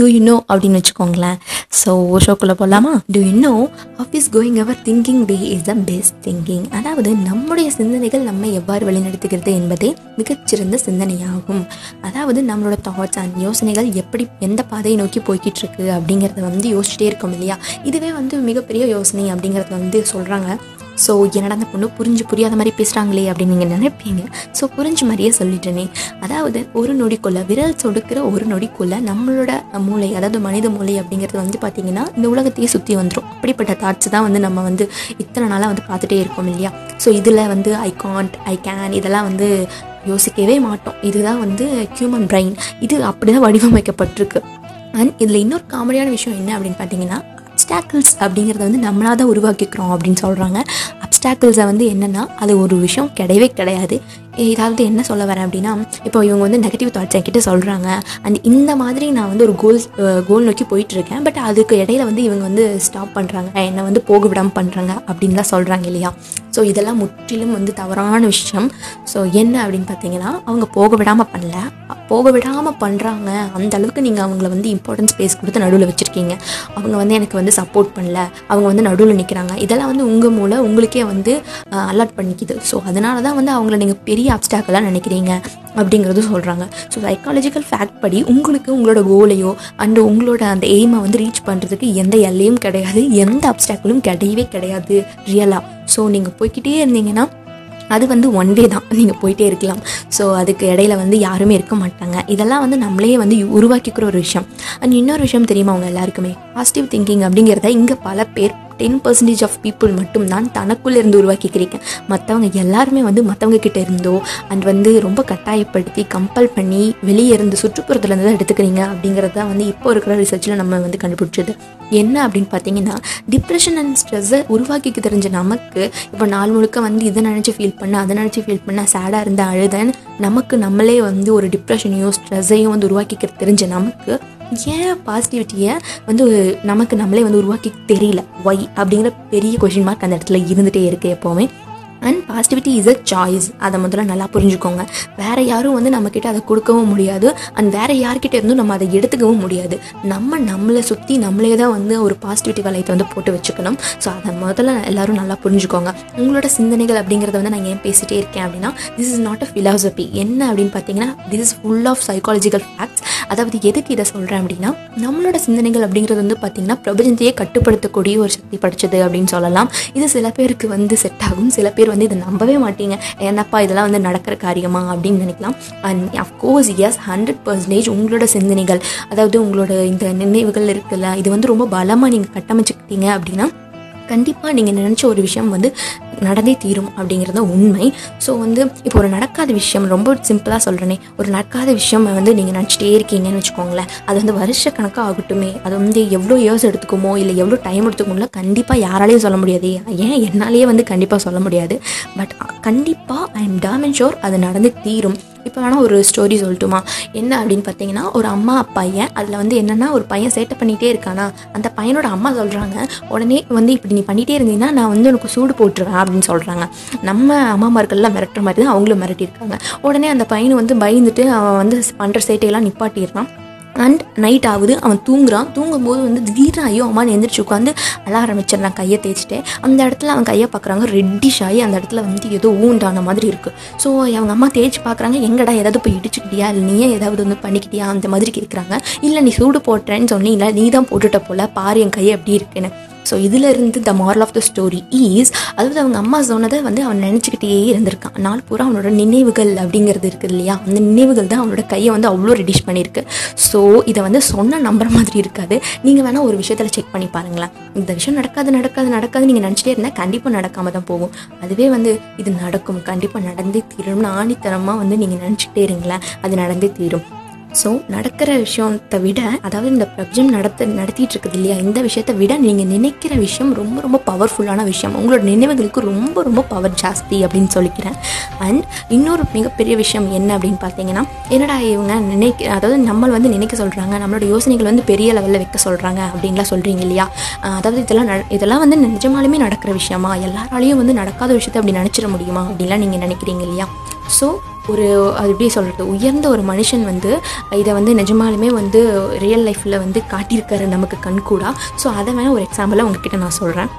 Two you no அப்படின்னு வச்சுக்கோங்களேன். So ஷோக்குள்ளே போகலாமா do you know office going our thinking way is the best thinking அதாவது நம்முடைய சிந்தனைகள் நம்ம எவ்வாறு வழிநடத்துகிறது என்பதே மிகச்சிறந்த சிந்தனையாகும். அதாவது நம்மளோட தாட்ஸ் அண்ட் யோசனைகள் எப்படி எந்த பாதையை நோக்கி போய்கிட்டு இருக்கு அப்படிங்கிறத வந்து யோசிச்சுட்டே இருக்கோம் இல்லையா? இதுவே வந்து மிகப்பெரிய யோசனை அப்படிங்கிறத வந்து சொல்கிறாங்க ஸோ என்னடா அந்த பொண்ணு புரிஞ்சு புரியாத மாதிரி பேசுகிறாங்களே அப்படின்னு நீங்கள் நினைப்பீங்க. ஸோ புரிஞ்ச மாதிரியே சொல்லிட்டேனே. அதாவது ஒரு நொடிக்குள்ள விரல் சொடுக்கிற ஒரு நொடிக்குள்ளே நம்மளோட மூளை அதாவது மனித மூளை அப்படிங்கிறது வந்து பார்த்திங்கன்னா இந்த உலகத்தையே சுற்றி வந்துடும் அப்படிப்பட்ட தாட்ஸ் தான் வந்து நம்ம வந்து இத்தனை நாளாக வந்து பார்த்துட்டே இருக்கோம் இல்லையா? ஸோ இதில் வந்து ஐ காண்ட் ஐ கேன் இதெல்லாம் வந்து யோசிக்கவே மாட்டோம். இதுதான் வந்து ஹியூமன் பிரெயின் இது அப்படி தான் வடிவமைக்கப்பட்டிருக்கு. அண்ட் இதில் இன்னொரு காமெடியான விஷயம் என்ன அப்படின்னு பார்த்தீங்கன்னா அப்டாக்கிள்ஸ் அப்படிங்கிறத வந்து நம்மளாக தான் உருவாக்கிக்கிறோம் அப்படின்னு சொல்கிறாங்க அப்டாக்கிள்ஸை வந்து என்னென்னா அது ஒரு விஷயம் கிடையவே கிடையாது. ஏதாவது என்ன சொல்ல வரேன் அப்படின்னா இப்போ இவங்க வந்து நெகட்டிவ் தாட்ஸ் என்கிட்ட சொல்கிறாங்க அண்ட் இந்த மாதிரி நான் வந்து ஒரு கோல் கோல் நோக்கி போயிட்டுருக்கேன். பட் அதுக்கு இடையில வந்து இவங்க வந்து ஸ்டாப் பண்ணுறாங்க என்னை வந்து போக விடாமல் பண்ணுறாங்க அப்படின்னு தான் சொல்கிறாங்க இல்லையா? ஸோ இதெல்லாம் முற்றிலும் வந்து தவறான விஷயம். ஸோ என்ன அப்படின்னு பார்த்தீங்கன்னா அவங்க போக விடாமல் பண்ணல. போக விடாமல் பண்ணுறாங்க அந்த அளவுக்கு நீங்கள் அவங்கள வந்து இம்பார்ட்டன்ஸ் ஸ்பேஸ் கொடுத்து நடுவில் வச்சுருக்கீங்க. அவங்க வந்து எனக்கு வந்து சப்போர்ட் பண்ணல. அவங்க வந்து நடுவில் நிற்கிறாங்க இதெல்லாம் வந்து உங்கள் மூலம் உங்களுக்கே வந்து அலர்ட் பண்ணிக்குது. ஸோ அதனால தான் வந்து அவங்கள நீங்கள் பெரிய அப்டாக்கலாக நினைக்கிறீங்க அப்படிங்கிறது சொல்கிறாங்க ஸோ சைக்காலஜிக்கல் ஃபேக்ட் படி உங்களுக்கு உங்களோட கோலையோ அண்ட் உங்களோட அந்த எய்மை வந்து ரீச் பண்ணுறதுக்கு எந்த எல்லையும் கிடையாது. எந்த அப்டாக்கிளும் கிடையவே கிடையாது. ரியலாக ஸோ நீங்கள் போய்கிட்டே இருந்தீங்கன்னா அது வந்து ஒன் வே தான். நீங்கள் போயிட்டே இருக்கலாம். ஸோ அதுக்கு இடையில வந்து யாருமே இருக்க மாட்டாங்க. இதெல்லாம் வந்து நம்மளே வந்து உருவாக்கிக்கிற ஒரு விஷயம். அண்ட் இன்னொரு விஷயம் தெரியுமா அவங்க எல்லாருக்குமே? பாசிட்டிவ் திங்கிங் அப்படிங்கிறத இங்கே பல பேர் டென் பர்சன்டேஜ் ஆஃப் பீப்புள் மட்டும் தான் தனக்குள்ளே இருந்து உருவாக்கிக்கிறீங்க. மற்றவங்க எல்லாருமே வந்து மற்றவங்க கிட்ட இருந்தோ அண்ட் வந்து ரொம்ப கட்டாயப்படுத்தி கம்பல் பண்ணி வெளியே இருந்து சுற்றுப்புறத்துல இருந்து தான் எடுத்துக்கிறீங்க அப்படிங்கிறது தான் வந்து இப்போ இருக்கிற ரிசர்ச்சில் நம்ம வந்து கண்டுபிடிச்சது. என்ன அப்படின்னு பார்த்தீங்கன்னா டிப்ரெஷன் அண்ட் ஸ்ட்ரெஸ்ஸை உருவாக்கிக்க தெரிஞ்ச நமக்கு இப்போ நாள் முழுக்க வந்து இதை நினச்சி ஃபீல் பண்ண அதை நினச்சி ஃபீல் பண்ண சேடாக இருந்த அழுதன் நமக்கு நம்மளே வந்து ஒரு டிப்ரெஷனையும் ஸ்ட்ரெஸ்ஸையும் வந்து உருவாக்கிக்க தெரிஞ்ச நமக்கு ஏன் பாசிட்டிவிட்டியை வந்து நமக்கு நம்மளே வந்து உருவாக்கி தெரியல? ஒய் அப்படிங்கிற பெரிய கொஷின் மார்க் அந்த இடத்துல இருந்துகிட்டே இருக்குது எப்போவுமே. And positivity is a choice அதை முதல்ல நல்லா புரிஞ்சுக்கோங்க. வேறு யாரும் வந்து நம்மக்கிட்ட அதை கொடுக்கவும் முடியாது. அண்ட் வேறு யார்கிட்ட இருந்தும் நம்ம அதை எடுத்துக்கவும் முடியாது. நம்ம நம்மளை சுற்றி நம்மளே தான் வந்து ஒரு பாசிட்டிவிட்டி வளையத்தை வந்து போட்டு வச்சுக்கணும். ஸோ அதை முதல்ல எல்லாரும் நல்லா புரிஞ்சுக்கோங்க. உங்களோட சிந்தனைகள் அப்படிங்கிறத வந்து நான் ஏன் பேசிகிட்டே இருக்கேன் அப்படின்னா this is not a philosophy என்ன அப்படின்னு பார்த்தீங்கன்னா this is full of psychological facts அதாவது எதுக்கு இதை சொல்கிறேன் அப்படின்னா நம்மளோட சிந்தனைகள் அப்படிங்கிறது வந்து பார்த்திங்கன்னா பிரபஞ்சத்தையே கட்டுப்படுத்தக்கூடிய ஒரு சக்தி படித்தது அப்படின்னு சொல்லலாம். இது சில பேருக்கு வந்து செட் ஆகும். சில பேர் வந்து இதை நம்பவே மாட்டீங்க. என்னப்பா இதெல்லாம் வந்து நடக்கிற காரியமா அப்படின்னு நினைக்கலாம். And of course yes hundred percentage உங்களோட சிந்தனைகள் அதாவது உங்களோட இந்த நினைவுகள் இருக்குல்ல இது வந்து ரொம்ப பலமாக நீங்கள் கட்டமைச்சுக்கிட்டீங்க அப்படின்னா கண்டிப்பாக நீங்கள் நினச்ச ஒரு விஷயம் வந்து நடந்தே தீரும் அப்படிங்கிறது உண்மை. ஸோ வந்து இப்போ ஒரு நடக்காத விஷயம் ரொம்ப சிம்பிளாக சொல்கிறேனே ஒரு நடக்காத விஷயம் வந்து நீங்கள் நினச்சிட்டே இருக்கீங்கன்னு வச்சுக்கோங்களேன் அது வந்து வருஷ கணக்காக ஆகட்டுமே அது வந்து எவ்வளோ இயர்ஸ் எடுத்துக்குமோ இல்லை எவ்வளோ டைம் எடுத்துக்குமோ கண்டிப்பாக யாராலையும் சொல்ல முடியாது. ஏன் என்னாலேயே வந்து கண்டிப்பாக சொல்ல முடியாது? பட் கண்டிப்பாக ஐ எம் டேமேஜ் ஷோர் அது நடந்து தீரும். இப்போ வேணால் ஒரு ஸ்டோரி சொல்லட்டுமா? என்ன அப்படின்னு பார்த்தீங்கன்னா ஒரு அம்மா பையன் அதில் வந்து என்னென்னா ஒரு பையன் சேட்டை பண்ணிகிட்டே இருக்கானா? அந்த பையனோட அம்மா சொல்கிறாங்க உடனே வந்து இப்படி நீ பண்ணிகிட்டே இருந்தீங்கன்னா நான் வந்து உனக்கு சூடு போட்டுருவேன் அப்படின்னு சொல்கிறாங்க நம்ம அம்மாமார்கள்லாம் மிரட்டுற மாதிரி தான் அவங்களும் மிரட்டியிருக்காங்க. உடனே அந்த பையனை வந்து பயந்துட்டு அவன் வந்து பண்ணுற சேட்டையெல்லாம் நிப்பாட்டிடுறான். அண்ட் நைட் ஆகுது. அவன் தூங்குறான். தூங்கும்போது வந்து திடீர்னு ஐயோ அம்மான்னு எந்திரிச்சு உட்காந்து அழ ஆரம்பிச்சிடறான் கையை தேய்ச்சிட்டு. அந்த இடத்துல அவன் கையை பார்க்குறாங்க. ரெட்டிஷ் ஆகி அந்த இடத்துல வந்து ஏதோ ஊண்டான மாதிரி இருக்குது ஸோ அவங்க அம்மா தேய்ச்சி பார்க்குறாங்க. எங்கடா ஏதாவது போய் இடிச்சுக்கிட்டியா? இல்லை நீயே ஏதாவது வந்து பண்ணிக்கிட்டியா? அந்த மாதிரி கேட்குறாங்க இல்லை நீ சூடு போட்டேன்னு சொன்னீங்களா? நீ தான் போட்டுட்ட போல. பாரு என் கை எப்படி இருக்குன்னு ஸோ இதிலிருந்து the moral of the story is அதாவது அவங்க அம்மா சொன்னதை வந்து அவன் நினச்சிக்கிட்டே இருந்திருக்கான். நாள் பூரா அவனோட நினைவுகள் அப்படிங்கிறது இருக்குது இல்லையா? அந்த நினைவுகள் தான் அவனோட கையை வந்து அவ்வளோ ரெடியூஸ் பண்ணியிருக்கு. ஸோ இதை வந்து சொன்ன நம்புற மாதிரி இருக்காது. நீங்கள் வேணால் ஒரு விஷயத்தில் செக் பண்ணி பாருங்களேன். இந்த விஷயம் நடக்காது நடக்காது நடக்காது நீங்கள் நினச்சிட்டே இருந்தால் கண்டிப்பாக நடக்காம தான் போகும். அதுவே வந்து இது நடக்கும். கண்டிப்பாக நடந்தே தீரும்னு ஆணித்தனமாக வந்து நீங்கள் நினச்சிக்கிட்டே இருங்களேன். அது நடந்தே தீரும். ஸோ நடக்கிற விஷயத்தை விட அதாவது இந்த பிரபஞ்சம் நடத்த நடத்திட்டு இருக்குது இல்லையா? இந்த விஷயத்தை விட நீங்கள் நினைக்கிற விஷயம் ரொம்ப ரொம்ப பவர்ஃபுல்லான விஷயம். உங்களோட நினைவுகளுக்கு ரொம்ப ரொம்ப பவர் ஜாஸ்தி அப்படின்னு சொல்லிக்கிறேன். அண்ட் இன்னொரு மிகப்பெரிய விஷயம் என்ன அப்படின்னு பார்த்தீங்கன்னா என்னடா இவங்க நினைக்க அதாவது நம்ம வந்து நினைக்க சொல்கிறாங்க நம்மளோட யோசனைகள் வந்து பெரிய லெவலில் வைக்க சொல்கிறாங்க அப்படின்லாம் சொல்கிறீங்க இல்லையா? அதாவது இதெல்லாம் இதெல்லாம் வந்து நிஜமாலுமே நடக்கிற விஷயமா? எல்லாராலையும் வந்து நடக்காத விஷயத்தை அப்படி நினச்சிட முடியுமா? அப்படின்லாம் நீங்கள் நினைக்கிறீங்க இல்லையா? ஸோ ஒரு அது எப்படி சொல்கிறது உயர்ந்த ஒரு மனுஷன் வந்து இதை வந்து நிஜமாலுமே வந்து ரியல் லைஃப்பில் வந்து காட்டியிருக்காரு நமக்கு கண்கூடா. ஸோ அதை வேணால் ஒரு எக்ஸாம்பிளாக உங்ககிட்ட நான் சொல்கிறேன்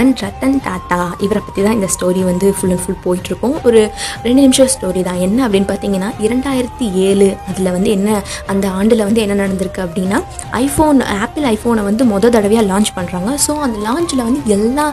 அண்ட் ரத்தன் டாட்டா இவரை பற்றி தான் இந்த ஸ்டோரி வந்து ஃபுல் அண்ட் ஃபுல் போயிட்டுருக்கும். ஒரு ரெண்டு நிமிஷம் ஸ்டோரி தான். என்ன அப்படின்னு பார்த்தீங்கன்னா இரண்டாயிரத்தி ஏழு அதில் வந்து என்ன அந்த ஆண்டில் வந்து என்ன நடந்திருக்கு அப்படின்னா ஐஃபோன் ஆப்பிள் ஐஃபோனை வந்து மொதல் தடவையாக லான்ச் பண்ணுறாங்க ஸோ அந்த லான்ச்சில் வந்து எல்லா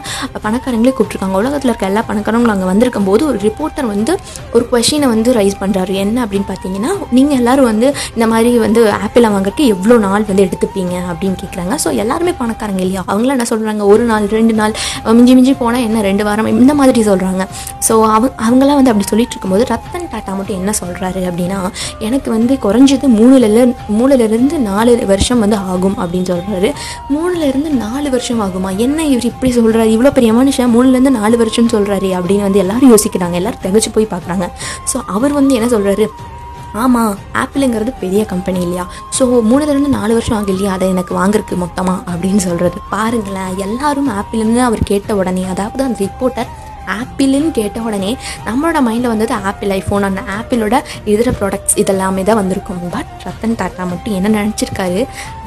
பணக்காரங்களையும் கூப்பிட்ருக்காங்க உலகத்தில் இருக்க எல்லா பணக்காரங்களும் அங்கே வந்திருக்கும் போது ஒரு ரிப்போர்ட்டர் வந்து ஒரு கொஷினை வந்து ரைஸ் பண்ணுறாரு என்ன அப்படின்னு பார்த்தீங்கன்னா நீங்கள் எல்லாரும் வந்து இந்த மாதிரி வந்து ஆப்பிளை வாங்குறதுக்கு எவ்வளோ நாள் வந்து எடுத்துப்பீங்க? அப்படின்னு கேட்குறாங்க ஸோ எல்லாருமே பணக்காரங்க இல்லையா? அவங்களாம் என்ன சொல்கிறாங்க ஒரு நாள் ரெண்டு நாள் மிஞ்சி மிஞ்சி போனால் என்ன ரெண்டு வாரம் இந்த மாதிரி சொல்கிறாங்க ஸோ அவ அவங்களாம் வந்து அப்படி சொல்லிட்டு இருக்கும்போது ரத்தன் டாட்டா மட்டும் என்ன சொல்கிறாரு அப்படின்னா எனக்கு வந்து குறைஞ்சது மூணுல மூணுலேருந்து நாலு வருஷம் வந்து ஆகும் அப்படின்னு சொல்கிறாரு மூணுலேருந்து நாலு வருஷம் ஆகுமா? என்ன இவர் இப்படி சொல்கிறாரு இவ்வளோ பெரிய மனுஷன் மூணுலேருந்து நாலு வருஷம் சொல்கிறாரு அப்படின்னு வந்து எல்லாரும் யோசிக்கிறாங்க. எல்லாரும் தகச்சு போய் பார்க்குறாங்க. ஸோ அவர் வந்து என்ன சொல்கிறாரு ஆமாம் ஆப்பிளுங்கிறது பெரிய கம்பெனி இல்லையா? ஸோ மூணுலேருந்து நாலு வருஷம் ஆகும் இல்லையா அதை எனக்கு வாங்குறதுக்கு மொத்தமாக அப்படின்னு சொல்கிறது பாருங்களேன் எல்லாரும் ஆப்பிள்னு அவர் கேட்ட உடனே அதாவது அந்த ரிப்போர்ட்டர் ஆப்பிள்னு கேட்ட உடனே நம்மளோட மைண்டில் வந்தது ஆப்பிள் ஐஃபோன் அந்த ஆப்பிளோட இதர ப்ராடக்ட்ஸ் இதெல்லாமே தான் வந்திருக்கும். பட் ரத்தன் டாட்டா மட்டும் என்ன நினச்சிருக்காரு?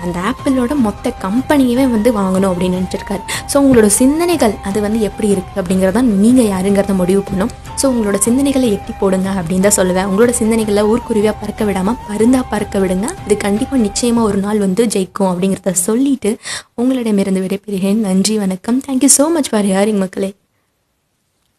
அந்த ஆப்பிளோட மொத்த கம்பெனியவே வந்து வாங்கணும் அப்படின்னு நினச்சிருக்காரு. ஸோ உங்களோட சிந்தனைகள் அது வந்து எப்படி இருக்குது அப்படிங்கிறத நீங்கள் யாருங்கிறத முடிவு பண்ணும். ஸோ உங்களோட சிந்தனைகளை எட்டி போடுங்க அப்படின்னு தான் சொல்லுவேன். உங்களோட சிந்தனைகளை ஊர்க்குருவியாக பறக்க விடாமல் பருந்தா பறக்க விடுங்க. இது கண்டிப்பாக நிச்சயமாக ஒரு நாள் வந்து ஜெயிக்கும் அப்படிங்கிறத சொல்லிட்டு உங்களிடமிருந்து விடைபெறுகிறேன். நன்றி வணக்கம். Thank you so much for hearing மக்களே.